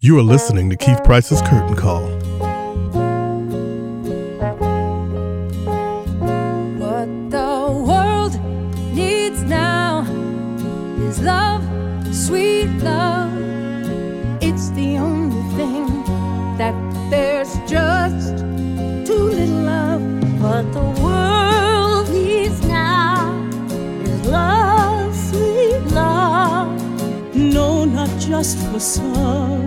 You are listening to Keith Price's Curtain Call. What the world needs now is love, sweet love. It's the only thing that there's just too little of. What the world needs now is love, sweet love. No, not just for some,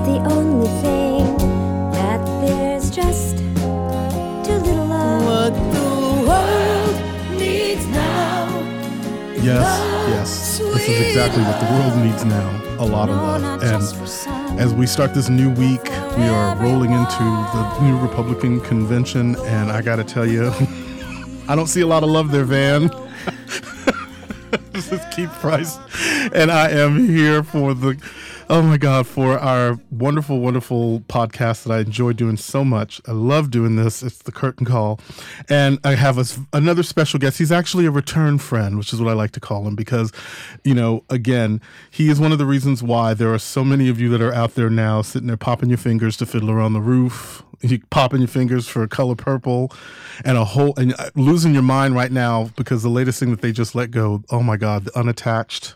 The only thing that there's just too little of. What the world needs now. Yes, yes. This is exactly what the world needs now. A lot of love. And as we start this new week, we are rolling into the new Republican convention. And I got to tell you, I don't see a lot of love there, Van. this is Keith Price. And I am here for the, oh my God, for our wonderful, wonderful podcast that I enjoy doing so much. I love doing this. It's the curtain call. And I have a another special guest. He's actually a return friend, which is what I like to call him because, you know, again, he is one of the reasons why there are so many of you that are out there now sitting there popping your fingers to Fiddler on the Roof. You popping your fingers for Color Purple, and a whole and uh, losing your mind right now because the latest thing that they just let go. Oh my God, the unattached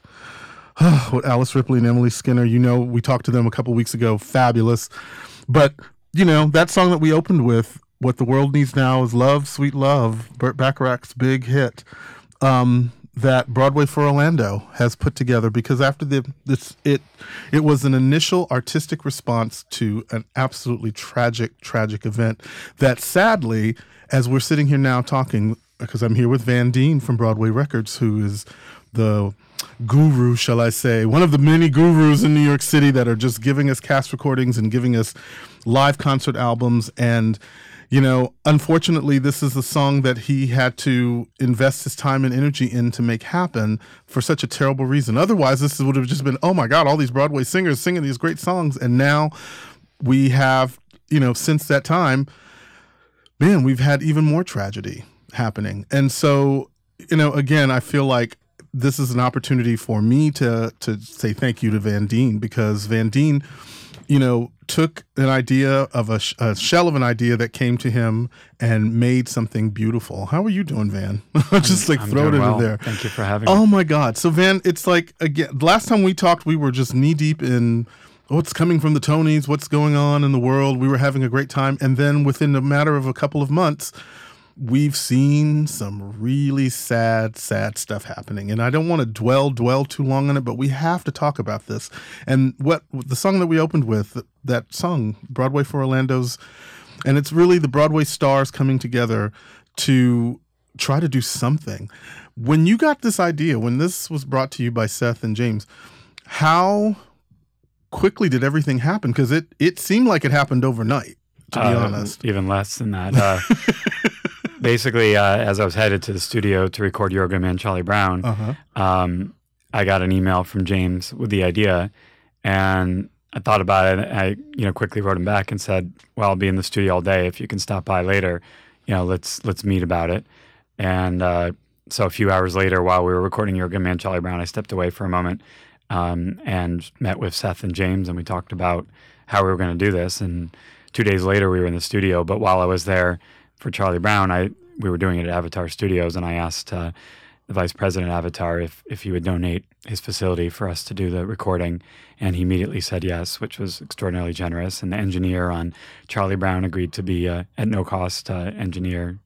with Alice Ripley and Emily Skinner. You know, we talked to them a couple weeks ago. Fabulous. But, you know, that song that we opened with, What the World Needs Now is Love, Sweet Love, Burt Bacharach's big hit, um, that Broadway for Orlando has put together because after the this it it was an initial artistic response to an absolutely tragic, tragic event that sadly, as we're sitting here now talking, because I'm here with Van Dean from Broadway Records, who is the guru, shall I say, one of the many gurus in New York City that are just giving us cast recordings and giving us live concert albums. And, you know, unfortunately, this is a song that he had to invest his time and energy in to make happen for such a terrible reason. Otherwise, this would have just been, oh my God, all these Broadway singers singing these great songs. And now we have, you know, since that time, man, we've had even more tragedy happening. And so, you know, again, I feel like this is an opportunity for me to to say thank you to Van Dean because Van Dean, you know, took an idea of a, sh- a shell of an idea that came to him and made something beautiful. How are you doing, Van? just like I'm throw it doing in well. there. Thank you for having oh me. Oh my God! So Van, it's like again. Last time we talked, we were just knee deep in what's coming from the Tonys, what's going on in the world. We were having a great time, and then within a matter of a couple of months, we've seen some really sad, sad stuff happening. And I don't want to dwell, dwell too long on it, but we have to talk about this. And what the song that we opened with, that song, Broadway for Orlando's, and it's really the Broadway stars coming together to try to do something. When you got this idea, when this was brought to you by Seth and James, how quickly did everything happen? Because it it seemed like it happened overnight. To be Uh, honest, Even less than that. Uh, basically, uh, as I was headed to the studio to record You're a Good Man Charlie Brown, uh-huh. um, I got an email from James with the idea, and I thought about it. I, you know, quickly wrote him back and said, "Well, I'll be in the studio all day. If you can stop by later, you know, let's let's meet about it." And uh, so a few hours later, while we were recording You're a Good Man Charlie Brown, I stepped away for a moment um, and met with Seth and James, and we talked about how we were going to do this. And two days later, we were in the studio. But while I was there for Charlie Brown, I we were doing it at Avatar Studios, and I asked uh, the vice president Avatar if if he would donate his facility for us to do the recording, and he immediately said yes, which was extraordinarily generous. And the engineer on Charlie Brown agreed to be uh, at no cost uh, engineer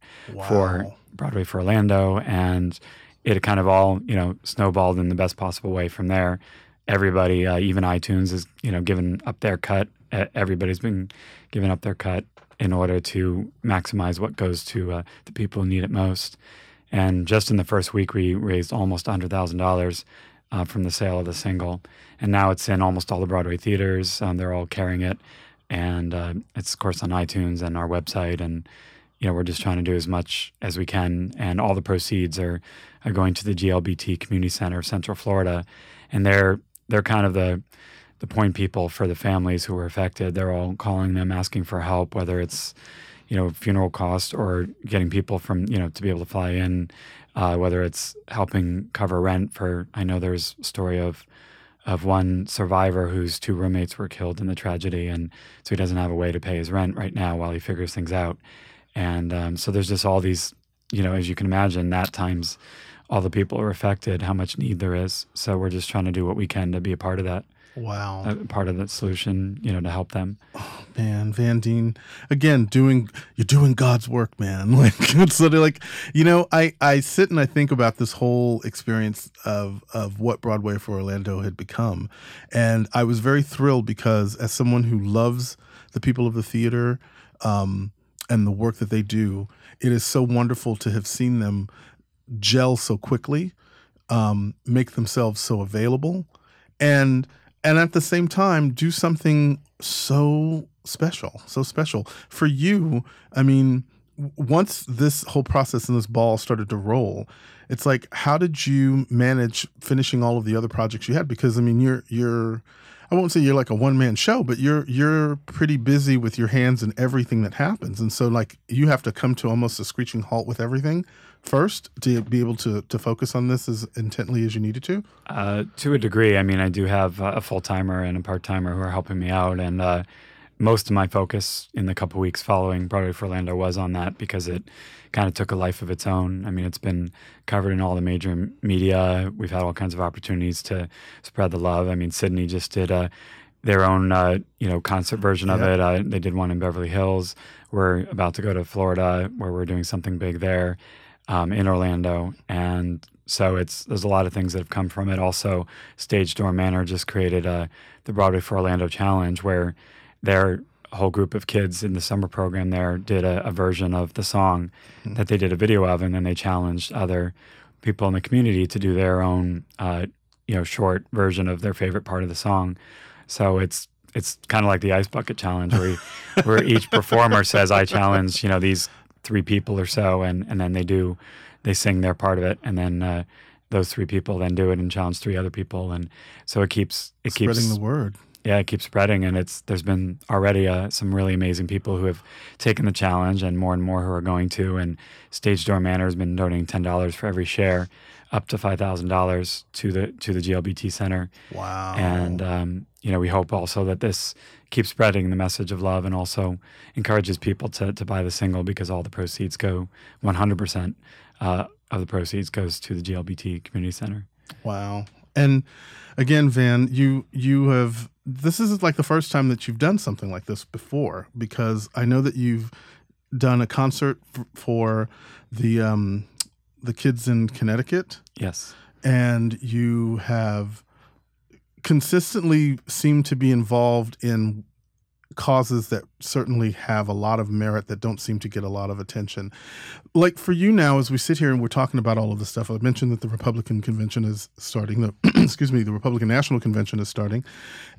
for Broadway for Orlando, and it kind of all you know snowballed in the best possible way from there. Everybody, uh, even iTunes, is you know given up their cut. Everybody's been given up their cut in order to maximize what goes to uh, the people who need it most. And just in the first week, we raised almost $100,000 uh, from the sale of the single. And now it's in almost all the Broadway theaters. Um, they're all carrying it. And uh, it's, of course, on iTunes and our website. And, you know, we're just trying to do as much as we can. And all the proceeds are, are going to the GLBT Community Center of Central Florida. And they're, they're kind of the, the point people for the families who were affected. They're all calling them, asking for help, whether it's, you know, funeral costs or getting people from, you know, to be able to fly in, uh, whether it's helping cover rent for, I know there's a story of, of one survivor whose two roommates were killed in the tragedy. And so he doesn't have a way to pay his rent right now while he figures things out. And um, so there's just all these, you know, as you can imagine, that times all the people are affected, how much need there is. So we're just trying to do what we can to be a part of that. Wow. Uh, part of the solution, you know, to help them. Oh, man, Van Dean, again, doing you're doing God's work, man. Like it's sort of like, you know, I I sit and I think about this whole experience of of what Broadway for Orlando had become, and I was very thrilled because as someone who loves the people of the theater, um, and the work that they do, it is so wonderful to have seen them gel so quickly, um, make themselves so available, and and at the same time do something so special, so special for you. I mean, once this whole process and this ball started to roll, it's like, how did you manage finishing all of the other projects you had? Because I mean, you're you're I won't say you're like a one man show, but you're you're pretty busy with your hands and everything that happens, and so like you have to come to almost a screeching halt with everything first to be able to to focus on this as intently as you needed to. Uh, to a degree, I mean, I do have a full timer and a part timer who are helping me out, and uh, most of my focus in the couple weeks following Broadway for Orlando was on that because it kind of took a life of its own. I mean, it's been covered in all the major media. We've had all kinds of opportunities to spread the love. I mean, Sydney just did a their own uh, you know concert version of Yeah. it. Uh, they did one in Beverly Hills. We're about to go to Florida where we're doing something big there um, in Orlando, and so it's there's a lot of things that have come from it. Also, Stage Door Manor just created uh, the Broadway for Orlando Challenge where their whole group of kids in the summer program there did a, a version of the song that they did a video of, and then they challenged other people in the community to do their own, uh, you know, short version of their favorite part of the song. So it's it's kind of like the ice bucket challenge, where you, where each performer says, "I challenge," you know, these three people or so, and and then they do, they sing their part of it, and then. Uh, those three people then do it and challenge three other people, and so it keeps it keeps Spreading the word. Yeah, it keeps spreading, and it's there's been already uh, some really amazing people who have taken the challenge, and more and more who are going to. And Stage Door Manor has been donating ten dollars for every share, up to five thousand dollars to the to the GLBT Center. Wow. And um, you know, we hope also that this keeps spreading the message of love, and also encourages people to to buy the single because all the proceeds go one hundred percent uh, of the proceeds goes to the GLBT Community Center. Wow. And again, Van, you you have this isn't like the first time that you've done something like this before because I know that you've done a concert f- for the um the kids in Connecticut Yes. and you have consistently seemed to be involved in causes that certainly have a lot of merit that don't seem to get a lot of attention. Like for you now, as we sit here and we're talking about all of this stuff, I mentioned that the Republican convention is starting. The excuse me, the Republican National Convention is starting,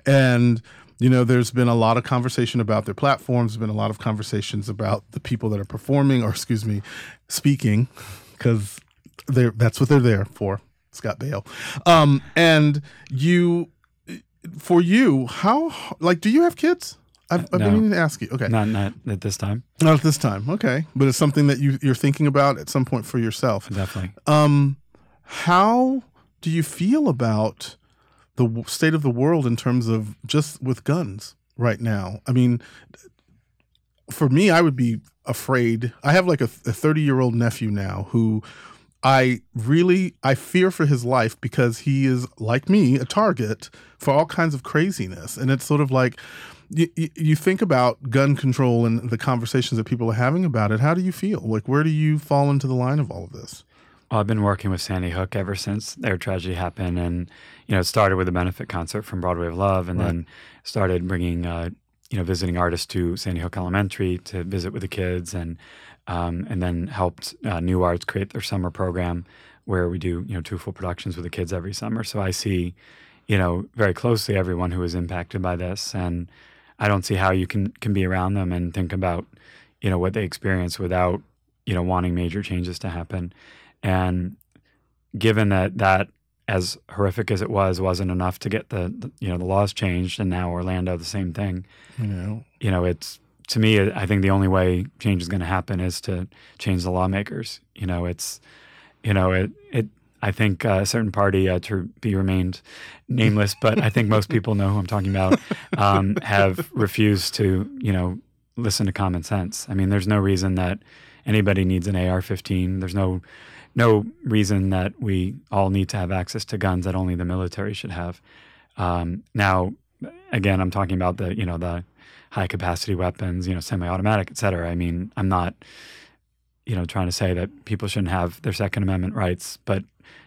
and you know there's been a lot of conversation about their platforms. There's been a lot of conversations about the people that are performing, or excuse me, speaking, because they're that's what they're there for. Scott Baio, um, and you for you, how like do you have kids? I've, I've No. been meaning to ask you. Okay, Not not at this time. not at this time. Okay, but it's something that you you're thinking about at some point for yourself. Definitely. Um, how do you feel about the state of the world in terms of just with guns right now? I mean, for me, I would be afraid. I have like a 30 year old nephew now who I really I fear for his life because he is like me a target for all kinds of craziness, and it's sort of like. You, you- think about gun control and the conversations that people are having about it. How do you feel? Like, where do you fall into the line of all of this? Well, I've been working with Sandy Hook ever since their tragedy happened, and you know, it started with a benefit concert from Broadway of Love, and Right. then started bringing uh, you know visiting artists to Sandy Hook Elementary to visit with the kids, and um, and then helped uh, New Arts create their summer program where we do you know two full productions with the kids every summer. So I see, you know, very closely everyone who is impacted by this, and I don't see how you can can be around them and think about you know what they experience without you know wanting major changes to happen. And given that that as horrific as it was wasn't enough to get the, the you know the laws changed, and now Orlando the same thing. You know, You know, it's to me, I think the only way change is going to happen is to change the lawmakers. You know, it's you know it it. I think uh, a certain party, uh, to be remained nameless, but I think most people know who I'm talking about, um, have refused to, you know, listen to common sense. I mean, there's no reason that anybody needs an AR-15. There's no no reason that we all need to have access to guns that only the military should have. Um, now, again, I'm talking about the you know the high capacity weapons, you know, semi-automatic, et cetera. I mean, I'm not you know trying to say that people shouldn't have their Second Amendment rights, but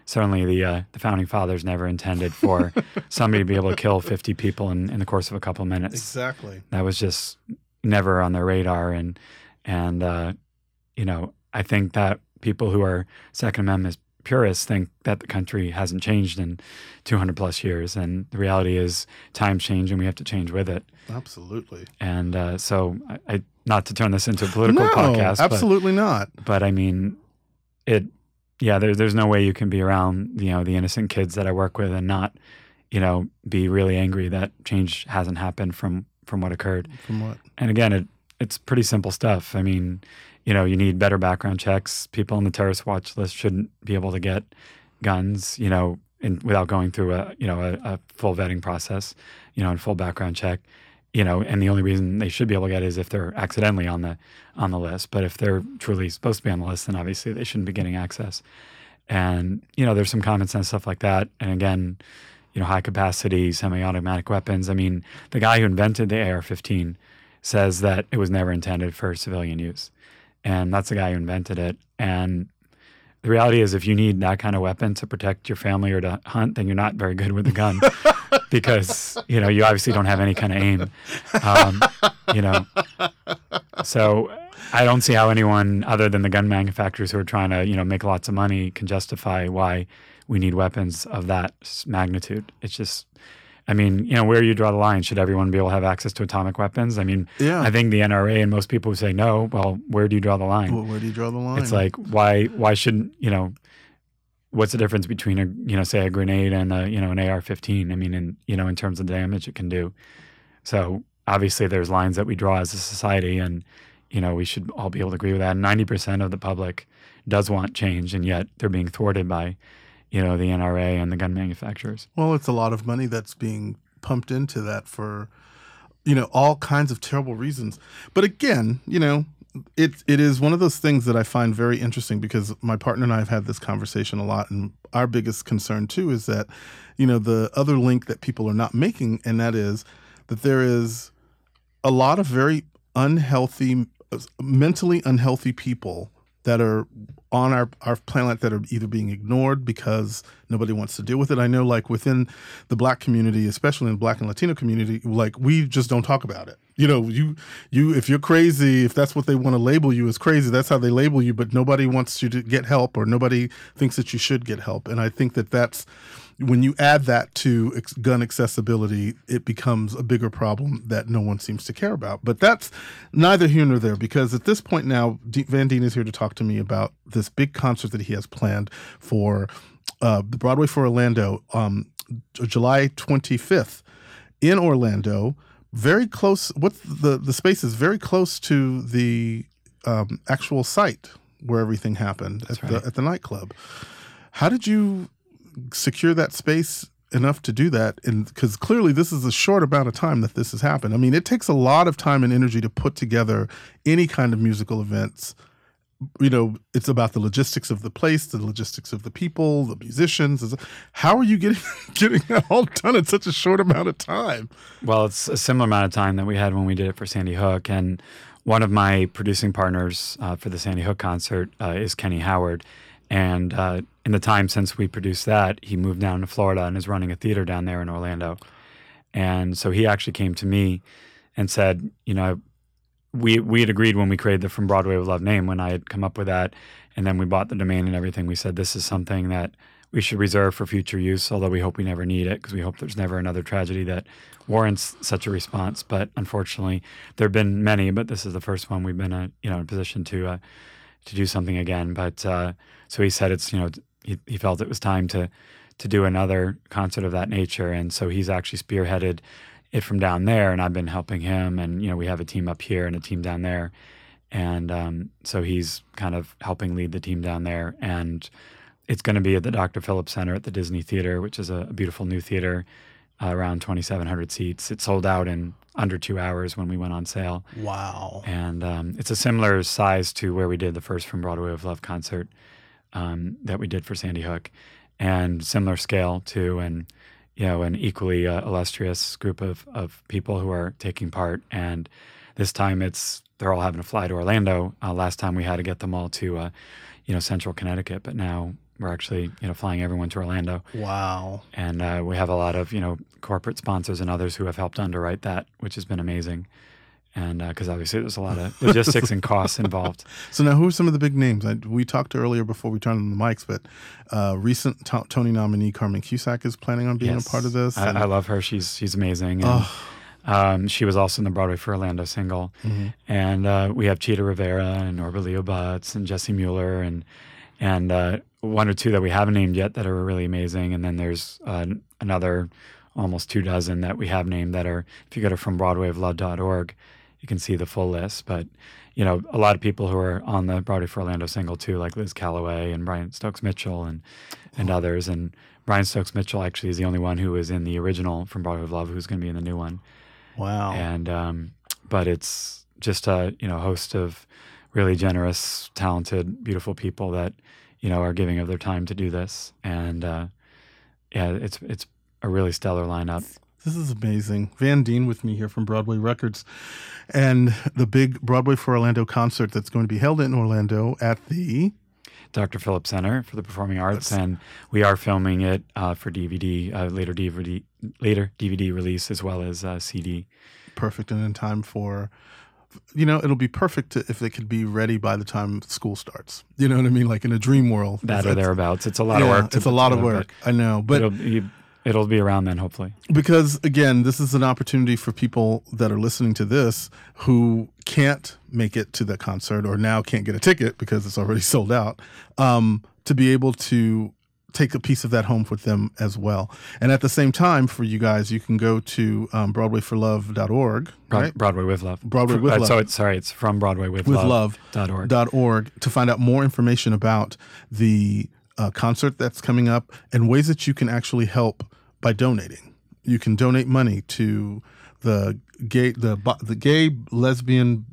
certainly the uh, the founding fathers never intended for somebody to be able to kill 50 people in, in the course of a couple of minutes. exactly. That was just never on their radar, and and uh, you know I think that people who are Second Amendment purists think that the country hasn't changed in 200 plus years, and the reality is times change, and we have to change with it. Absolutely. And uh, so, I, I not to turn this into a political no, podcast, but- absolutely not. but I mean, it. Yeah, there's there's no way you can be around you know the innocent kids that I work with and not, you know, be really angry that change hasn't happened from from what occurred. From what? And again, it it's pretty simple stuff. I mean, you know, you need better background checks. People on the terrorist watch list shouldn't be able to get guns, you know, in, without going through a you know a, a full vetting process, you know, and full background check. You know, and the only reason they should be able to get is if they're accidentally on the on the list. But if they're truly supposed to be on the list, then obviously they shouldn't be getting access. And you know, there's some common sense stuff like that. And again, you know, high capacity semi-automatic weapons. I mean, the guy who invented the AR-15 says that it was never intended for civilian use, and that's the guy who invented it. And the reality is, if you need that kind of weapon to protect your family or to hunt, then you're not very good with a gun because you know you obviously don't have any kind of aim. Um, you know, so I don't see how anyone other than the gun manufacturers who are trying to you know make lots of money can justify why we need weapons of that magnitude. It's just. I mean, you know, where you draw the line? Should everyone be able to have access to atomic weapons? I mean, Yeah. I think the NRA and most people who say no, well, where do you draw the line? Well, where do you draw the line? It's like why why shouldn't you know what's the difference between a you know say a grenade and a you know an AR-15? I mean, in you know in terms of damage it can do. So obviously there's lines that we draw as a society, and you know we should all be able to agree with that. Ninety percent of the public does want change, and yet they're being thwarted by you know the NRA and the gun manufacturers. Well, it's a lot of money that's being pumped into that for, you know, all kinds of terrible reasons. But again, you know, it it is one of those things that I find very interesting because my partner and I have had this conversation a lot, and our biggest concern too is that, you know, the other link that people are not making, and that is that there is a lot of very unhealthy, mentally unhealthy people that are on our, our planet that are either being ignored because nobody wants to deal with it. I know, like within the black community, especially in the black and Latino community, like we just don't talk about it. You know, you you if you're crazy, if that's what they want to label you as crazy, that's how they label you. But nobody wants you to get help, or nobody thinks that you should get help. And I think that that's when you add that to ex- gun accessibility, it becomes a bigger problem that no one seems to care about. But that's neither here nor there because at this point now, D- Van Dean is here to talk to me about this big concert that he has planned for uh, the Broadway for Orlando, um, July 25th in Orlando. Very close. What the the space is very close to the um, actual site where everything happened at the at the nightclub. How did you secure that space enough to do that and because clearly this is a short amount of time that this has happened i mean it takes a lot of time and energy to put together any kind of musical events you know it's about the logistics of the place the logistics of the people the musicians how are you getting getting that all done in such a short amount of time Well, it's a similar amount of time that we had when we did it for Sandy Hook. And one of my producing partners uh, for the Sandy Hook concert uh, is Kenny Howard. And uh, in the time since we produced that, he moved down to Florida and is running a theater down there in Orlando. And so he actually came to me and said, you know, we we had agreed when we created the From Broadway with Love name when I had come up with that, and then we bought the domain and everything. We said this is something that we should reserve for future use, although we hope we never need it because we hope there's never another tragedy that warrants such a response. But unfortunately, there have been many, but this is the first one we've been uh, you know in a position to uh, to do something again. But uh, so he said it's you know he, he felt it was time to to do another concert of that nature, and so he's actually spearheaded it from down there, and I've been helping him. And you know we have a team up here and a team down there, and um, so he's kind of helping lead the team down there and it's going to be at the Dr. Phillips Center at the Disney Theater, which is a, beautiful new theater, uh, around 2,700 seats. It sold out in under two hours when we went on sale. Wow. And um, it's a similar size to where we did the first From Broadway with Love concert um, that we did for Sandy Hook, and similar scale too, and you know, an equally uh, illustrious group of, of people who are taking part. And this time it's they're all having to fly to Orlando. Uh, last time we had to get them all to, uh, you know, Central Connecticut, but now we're actually you know flying everyone to Orlando. Wow. And uh, we have a lot of you know corporate sponsors and others who have helped underwrite that, which has been amazing. And because uh, obviously there's a lot of logistics and costs involved. So now, who are some of the big names? I, we talked earlier before we turned on the mics, but uh, recent t- Tony nominee Carmen Cusack is planning on being Yes. a part of this. I, and- I love her. She's she's amazing. And, um, she was also in the Broadway for Orlando single, and uh, we have Chita Rivera and Norbert Leo Butz and Jessie Mueller and and uh, one or two that we haven't named yet that are really amazing. And then there's uh, another almost two dozen that we have named that are. If you go to from FromBroadwayOfLove.org, you can see the full list. But you know, a lot of people who are on the Broadway for Orlando single too, like Liz Callaway and Brian Stokes Mitchell and and others. And Brian Stokes Mitchell actually is the only one who is in the original From Broadway with Love, who's going to be in the new one. wow. And um, but it's just a you know host of really generous, talented, beautiful people that you know are giving of their time to do this. And uh, yeah, it's it's a really stellar lineup. This is amazing. Van Dean with me here from Broadway Records and the big Broadway for Orlando concert that's going to be held in Orlando at the Dr. Phillips Center for the Performing Arts, and we are filming it uh, for DVD, uh, later DVD, later DVD release as well as uh, CD. perfect and in time for you know it'll be perfect to, if it could be ready by the time school starts you know what i mean like in a dream world That or thereabouts. It's a lot yeah, of work. it's a lot of work i know but it'll be it'll be around then, hopefully. because again this is an opportunity for people that are listening to this who can't make it to the concert or now can't get a ticket because it's already sold out um, to be able to take a piece of that home with them as well and at the same time for you guys you can go to um, broadwayforlove.org Broad, right Broadway with love. Broadway with uh, love. So it's sorry, it's from Broadway with, with love. love org. dot org to find out more information about the uh, concert that's coming up and ways that you can actually help by donating. You can donate money to the gay the the gay lesbian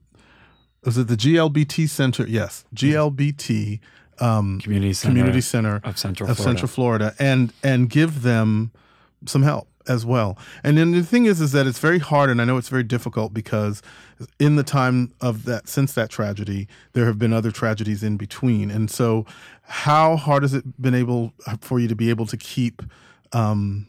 was it the GLBT Center? Yes, GLBT um, Community Center Community Center of Central of Florida. Central Florida, and and give them some help as well. And then the thing is, is that it's very hard, and I know it's very difficult because in the time of that, since that tragedy, there have been other tragedies in between, and so how hard has it been able for you to be able to keep um,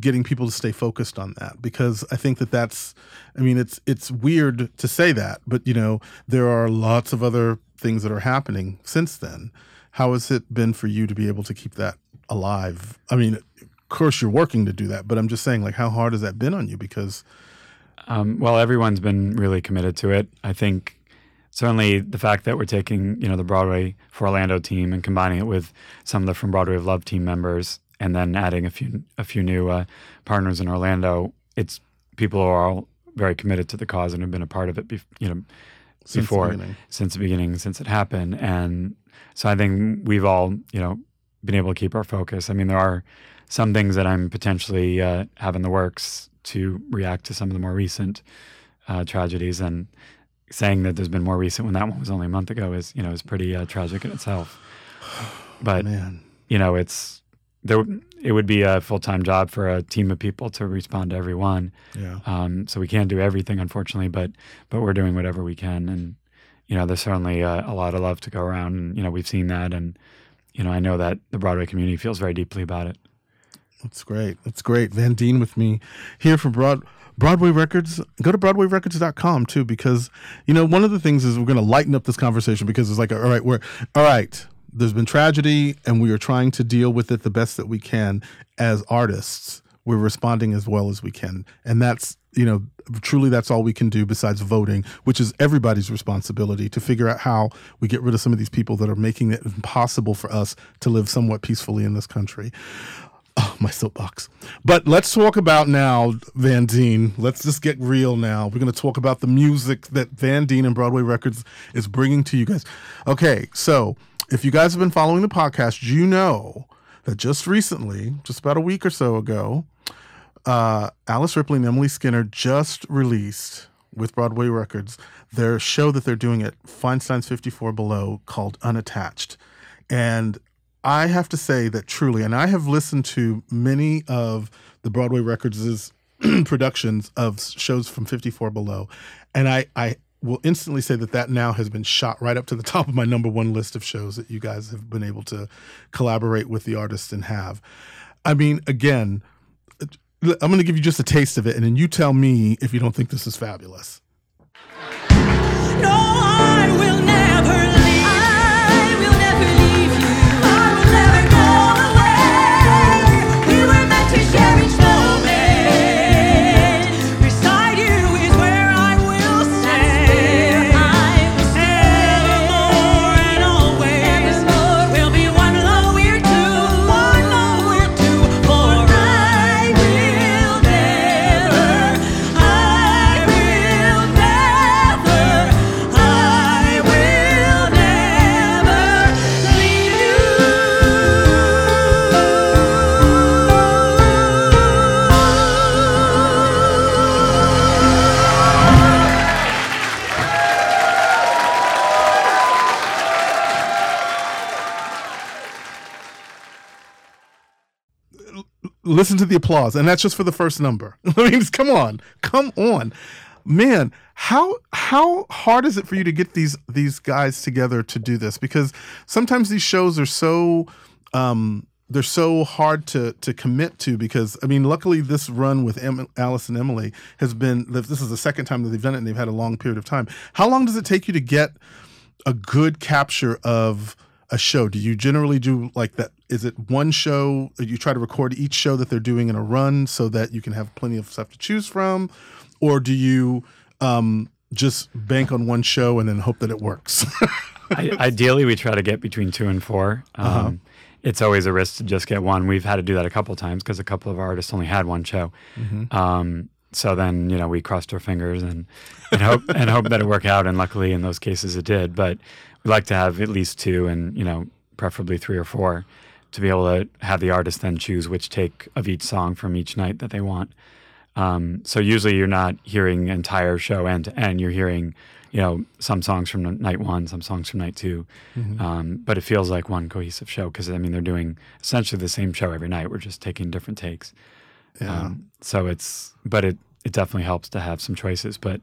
getting people to stay focused on that because I think that that's I mean it's it's weird to say that but you know there are lots of other things that are happening since then. How has it been for you to be able to keep that alive? I mean of course you're working to do that but I'm just saying like how hard has that been on you? Because Um, well, everyone's been really committed to it. I think certainly the fact that we're taking you know the Broadway for Orlando team and combining it with some of the from Broadway of Love team members, and then adding a few a few new uh, partners in Orlando. It's people who are all very committed to the cause and have been a part of it. Bef- you know, Since before beginning. since the beginning, since it happened, and so I think we've all you know been able to keep our focus. I mean, there are some things that I'm potentially uh, have in the works to react to some of the more recent uh, tragedies, and saying that there's been more recent when that one was only a month ago is you know is pretty uh, tragic in itself. But you know, it's there. It would be a full time job for a team of people to respond to everyone yeah Um, so we can't do everything, unfortunately, but but we're doing whatever we can, and you know, there's certainly uh, a lot of love to go around, and you know, we've seen that, and you know, I know that the Broadway community feels very deeply about it. That's great. That's great. Van Dean with me here from Broad Broadway Records, go to BroadwayRecords.com too, because, you know, one of the things is we're going to lighten up this conversation because it's like, all right, we're, all right, there's been tragedy and we are trying to deal with it the best that we can as artists. We're responding as well as we can. And that's, you know, truly that's all we can do besides voting, which is everybody's responsibility to figure out how we get rid of some of these people that are making it impossible for us to live somewhat peacefully in this country. Oh, my soapbox. But let's talk about now Van Dean. Let's just get real now. We're going to talk about the music that Van Dean and Broadway Records is bringing to you guys. Okay, so if you guys have been following the podcast, you know that just recently, just about a week or so ago, uh, Alice Ripley and Emily Skinner just released with Broadway Records their show that they're doing at Feinstein's 54 Below called Unattached. And I have to say that truly, and I have listened to many of the Broadway Records' productions of shows from 54 Below, and I, I will instantly say that that now has been shot right up to the top of my number one list of shows that you guys have been able to collaborate with the artists and have. I mean, again, I'm going to give you just a taste of it, and then you tell me if you don't think this is fabulous. No, listen to the applause and that's just for the first number. I mean come on come on. Man how how hard is it for you to get these these guys together to do this? Because sometimes these shows are so um they're so hard to to commit to because I mean, luckily this run with em- Alice and Emily has been this is the second time that they've done it and they've had a long period of time. How long does it take you to get a good capture of a show? Do you generally do like that? Is it one show? You try to record each show that they're doing in a run so that you can have plenty of stuff to choose from, or do you um, just bank on one show and then hope that it works? I, ideally, we try to get between two and 4 Um, It's always a risk to just get one. We've had to do that a couple times because a couple of our artists only had one show. Um, so then, you know, we crossed our fingers and, and hope and hope that it worked out. And luckily, in those cases, it did. But we'd like to have at least two, and you know, preferably three or four, to be able to have the artist then choose which take of each song from each night that they want. Um, so usually you're not hearing entire show end to end. You're hearing, you know, some songs from night one, some songs from night 2 Um, but it feels like one cohesive show because I mean they're doing essentially the same show every night. We're just taking different takes. Um, so it's, but it it definitely helps to have some choices. But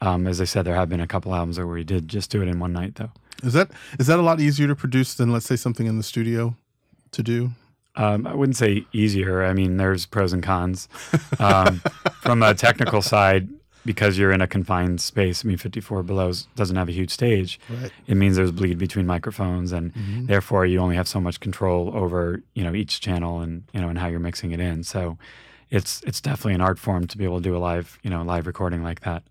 um, as I said, there have been a couple albums where we did just do it in one night though. is that is that a lot easier to produce than let's say something in the studio to do? Um, I wouldn't say easier. I mean, there's pros and cons. Um, from a technical side, because you're in a confined space, I mean, 54 Below doesn't have a huge stage. Right. It means there's bleed between microphones, and therefore you only have so much control over you know each channel and you know and how you're mixing it in. So it's it's definitely an art form to be able to do a live you know live recording like that.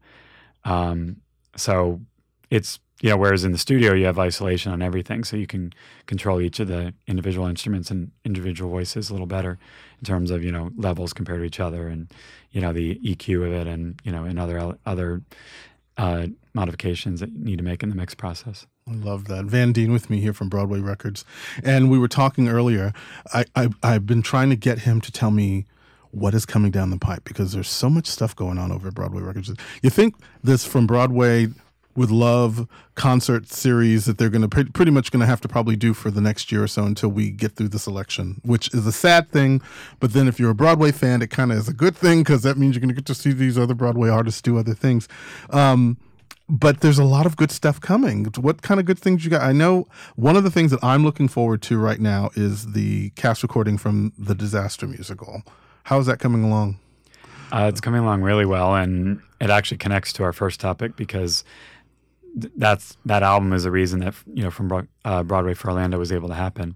Um, so it's you know whereas in the studio you have isolation on everything, so you can control each of the individual instruments and individual voices a little better in terms of you know levels compared to each other and you know the EQ of it and you know and other other uh, modifications that you need to make in the mix process. I love that. Van Dean with me here from Broadway Records. And we were talking earlier. I, I, I've been trying to get him to tell me what is coming down the pipe because there's so much stuff going on over at Broadway Records. You think this from Broadway with Love concert series that they're going to pre- pretty much going to have to probably do for the next year or so until we get through this election, which is a sad thing. But then if you're a Broadway fan, it kind of is a good thing because that means you're going to get to see these other Broadway artists do other things. Um, but there's a lot of good stuff coming. What kind of good things you got? I know one of the things that I'm looking forward to right now is the cast recording from the Disaster musical. How is that coming along? Uh, it's coming along really well, and it actually connects to our first topic because th- that's that album is the reason that you know from Bro- uh, Broadway for Orlando was able to happen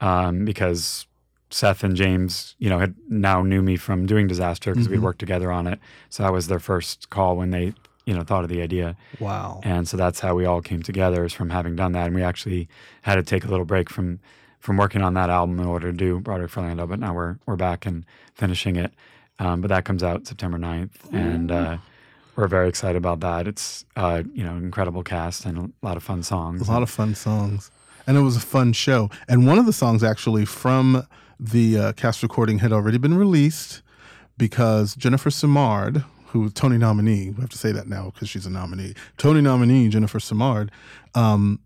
um, because Seth and James you know had now knew me from doing Disaster because we'd worked together on it, so that was their first call when they you know thought of the idea. Wow. And so that's how we all came together is from having done that. And we actually had to take a little break from from working on that album in order to do Broadway for Orlando. But now we're we're back and finishing it. Um, but that comes out September 9th. And uh, we're very excited about that. It's uh, you know, incredible cast and a lot of fun songs. a lot of fun songs, and it was a fun show. And one of the songs actually from the uh, cast recording had already been released because Jennifer Simard, who Tony nominee, we have to say that now because she's a nominee. Tony nominee Jennifer Simard, um,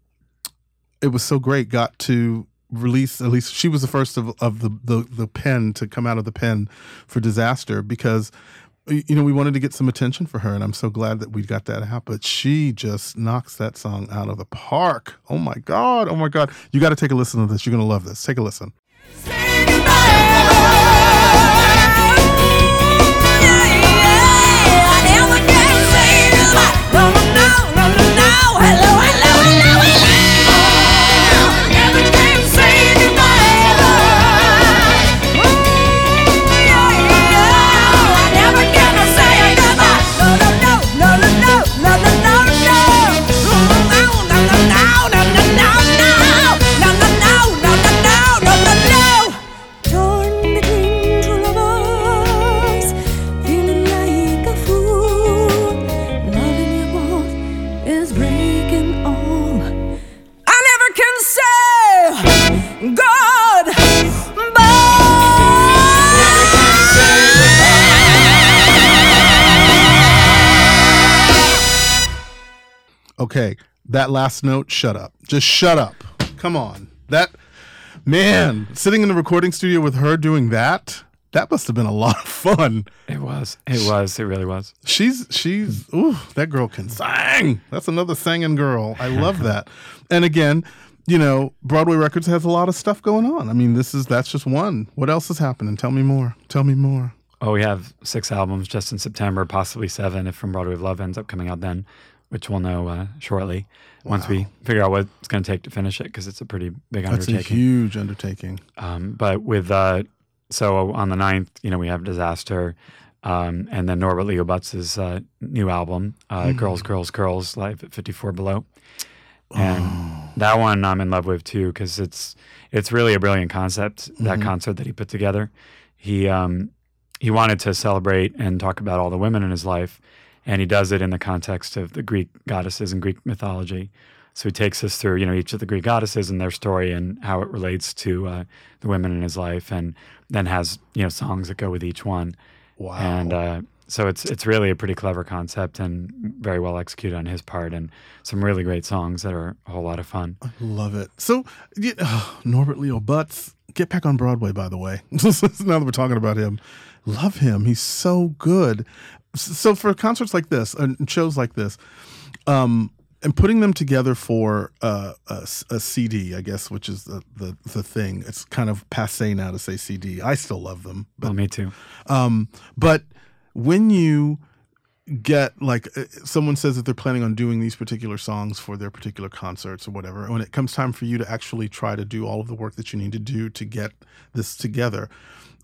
it was so great. Got to release at least she was the first of, of the, the the pen to come out of the pen for disaster because you know we wanted to get some attention for her and i'm so glad that we got that out but she just knocks that song out of the park. Oh my god. Oh my god. You got to take a listen to this. You're gonna love this. Take a listen that last note shut up just shut up come on that man sitting in the recording studio with her doing that that must have been a lot of fun It was. It was. It really was. She's she's ooh, that girl can sing. That's another singing girl. I love that. and again, you know, Broadway Records has a lot of stuff going on. I mean, this is that's just one. What else is happening? Tell me more. Tell me more. Oh, we have six albums just in September, possibly seven if From Broadway of Love ends up coming out then, which we'll know uh, shortly once we figure out what it's going to take to finish it because it's a pretty big undertaking. That's a huge undertaking. Um, but with uh, so on the 9th, you know, we have Disaster, um, and then Norbert Leo Butz' uh, new album, uh, Girls, Girls, Girls, live at 54 Below, and that one I'm in love with too because it's it's really a brilliant concept. That concert that he put together, he um, he wanted to celebrate and talk about all the women in his life, and he does it in the context of the Greek goddesses and Greek mythology. So he takes us through, you know, each of the Greek goddesses and their story and how it relates to uh, the women in his life, and then has you know songs that go with each one. Wow. And uh, so it's it's really a pretty clever concept and very well executed on his part, and some really great songs that are a whole lot of fun. I love it. So, yeah, oh, Norbert Leo Butz, get back on Broadway, by the way. now that we're talking about him, love him. He's so good. So, for concerts like this and shows like this, um, and putting them together for uh, a, a CD, I guess, which is the, the the thing. It's kind of passe now to say CD. I still love them, but Well, me too. um, but when you get like uh, someone says that they're planning on doing these particular songs for their particular concerts or whatever, when it comes time for you to actually try to do all of the work that you need to do to get this together,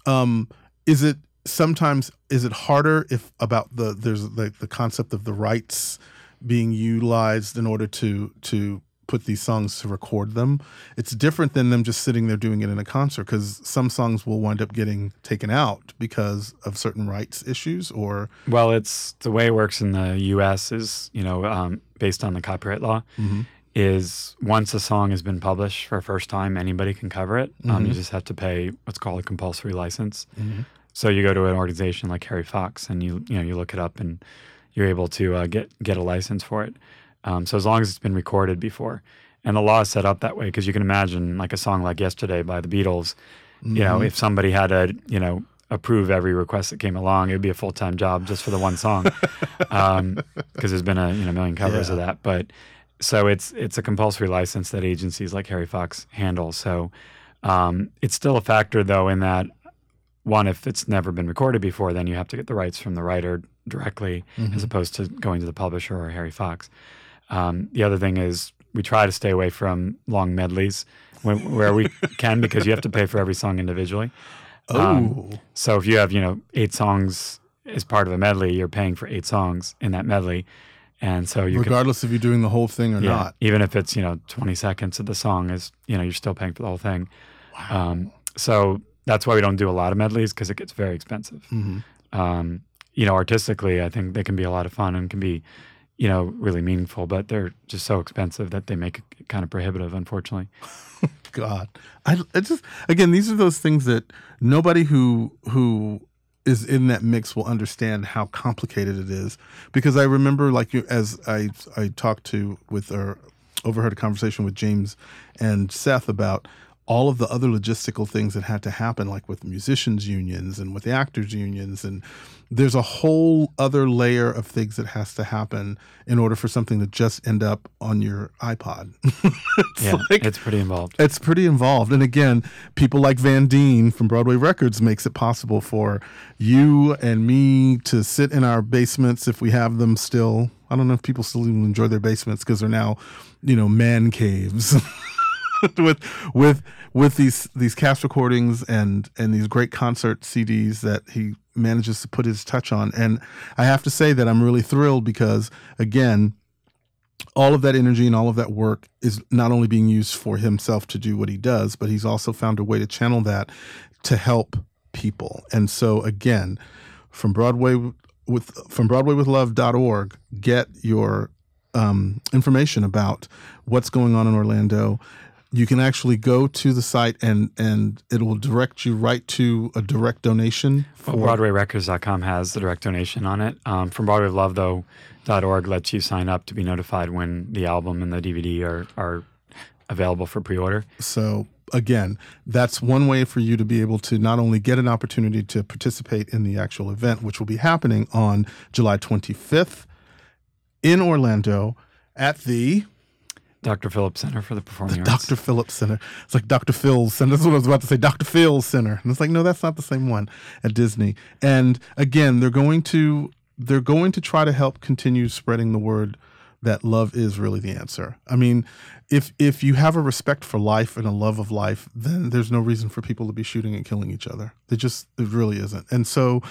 um, is it sometimes is it harder if about the there's the, the concept of the rights being utilized in order to to put these songs to record them it's different than them just sitting there doing it in a concert because some songs will wind up getting taken out because of certain rights issues or Well, it's the way it works in the U.S. is you know um, based on the copyright law. Is once a song has been published for a first time, anybody can cover it. Um, you just have to pay what's called a compulsory license. So you go to an organization like Harry Fox, and you you know you look it up, and you're able to uh, get get a license for it. Um, so as long as it's been recorded before, and the law is set up that way, because you can imagine like a song like "Yesterday" by the Beatles. You know, if somebody had to you know approve every request that came along, it would be a full time job just for the one song, because there's been a you know million covers of that. But so it's it's a compulsory license that agencies like Harry Fox handle. So um, it's still a factor though in that one, if it's never been recorded before, then you have to get the rights from the writer directly, as opposed to going to the publisher or Harry Fox. Um, the other thing is we try to stay away from long medleys when, where we can because you have to pay for every song individually. Oh, So if you have, you know, eight songs as part of a medley, you're paying for eight songs in that medley. And so you can, regardless if you're doing the whole thing or yeah, not. even if it's, you know, 20 seconds of the song is, you know, you're still paying for the whole thing. Um, so that's why we don't do a lot of medleys because it gets very expensive. Mm-hmm. Um, you know, artistically, I think they can be a lot of fun and can be, you know, really meaningful, but they're just so expensive that they make it kind of prohibitive, unfortunately. God, I, I just again, these are those things that nobody who who is in that mix will understand how complicated it is. Because I remember, like you, as I I talked to with or overheard a conversation with James and Seth about all of the other logistical things that had to happen, like with musicians unions and with the actors unions, and there's a whole other layer of things that has to happen in order for something to just end up on your iPod. it's yeah, like- it's pretty involved. it's pretty involved. And again, people like Van Dean from Broadway Records makes it possible for you and me to sit in our basements if we have them still. I don't know if people still even enjoy their basements because they're now, you know, man caves. with with with these these cast recordings and and these great concert CDs that he manages to put his touch on. And I have to say that I'm really thrilled because again, all of that energy and all of that work is not only being used for himself to do what he does, but he's also found a way to channel that to help people. And so again, from Broadway with from BroadwayWithLove.org, get your um, information about what's going on in Orlando. You can actually go to the site and and it will direct you right to a direct donation Well, for BroadwayRecords.com has the direct donation on it. Um, from Broadway of Love, .org lets you sign up to be notified when the album and the DVD are, are available for pre-order. So again, that's one way for you to be able to not only get an opportunity to participate in the actual event, which will be happening on July 25th in Orlando at the Dr. Phillips Center for the Performing Arts. Dr. Phillips Center. It's like Dr. Phil's Center. That's what I was about to say. Dr. Phil's Center. And it's like, no, that's not the same one at Disney. And again, they're going to they're going to try to help continue spreading the word that love is really the answer. I mean, if if you have a respect for life and a love of life, then there's no reason for people to be shooting and killing each other. There just it really isn't. And so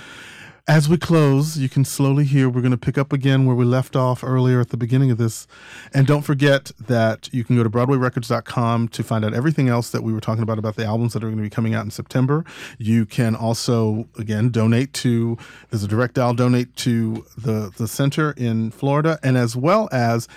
as we close, you can slowly hear we're going to pick up again where we left off earlier at the beginning of this. And don't forget that you can go to BroadwayRecords.com to find out everything else that we were talking about about the albums that are going to be coming out in September. You can also, again, donate to, there's a direct dial donate to the, the center in Florida, and as well as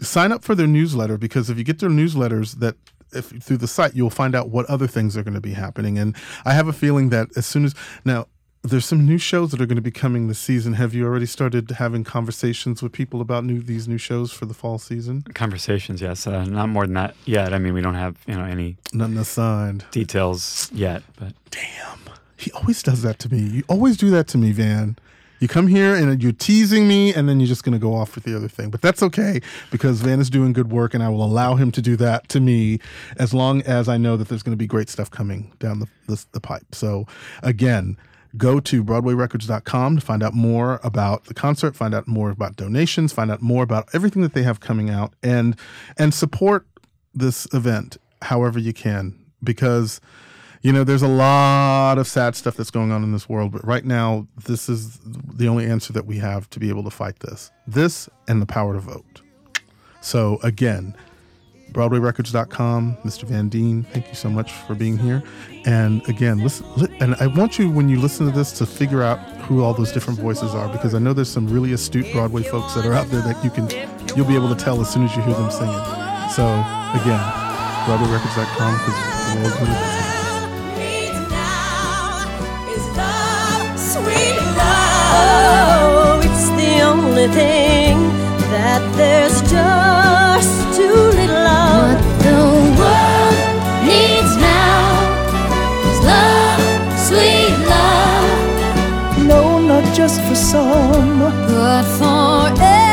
sign up for their newsletter because if you get their newsletters that if through the site you'll find out what other things are going to be happening and i have a feeling that as soon as now there's some new shows that are going to be coming this season. Have you already started having conversations with people about new these new shows for the fall season? Conversations, yes. Uh, not more than that yet. I mean, we don't have you know any Nothing assigned. details yet, but Damn, he always does that to me. You always do that to me, Van. You come here and you're teasing me, and then you're just going to go off with the other thing. But that's okay because Van is doing good work, and I will allow him to do that to me as long as I know that there's going to be great stuff coming down the, the, the pipe. So, again, go to BroadwayRecords.com to find out more about the concert, find out more about donations, find out more about everything that they have coming out, and and support this event however you can because you know there's a lot of sad stuff that's going on in this world but right now this is the only answer that we have to be able to fight this. This and the power to vote. So again broadwayrecords.com mr van dean thank you so much for being here. And again listen li- and i want you when you listen to this to figure out who all those different voices are because i know there's some really astute broadway folks that are out there that you can you'll be able to tell as soon as you hear them singing. So again broadwayrecords.com because the love. Oh, it's the only thing that there's just too little What the world needs now is love, sweet love. No, not just for some. But for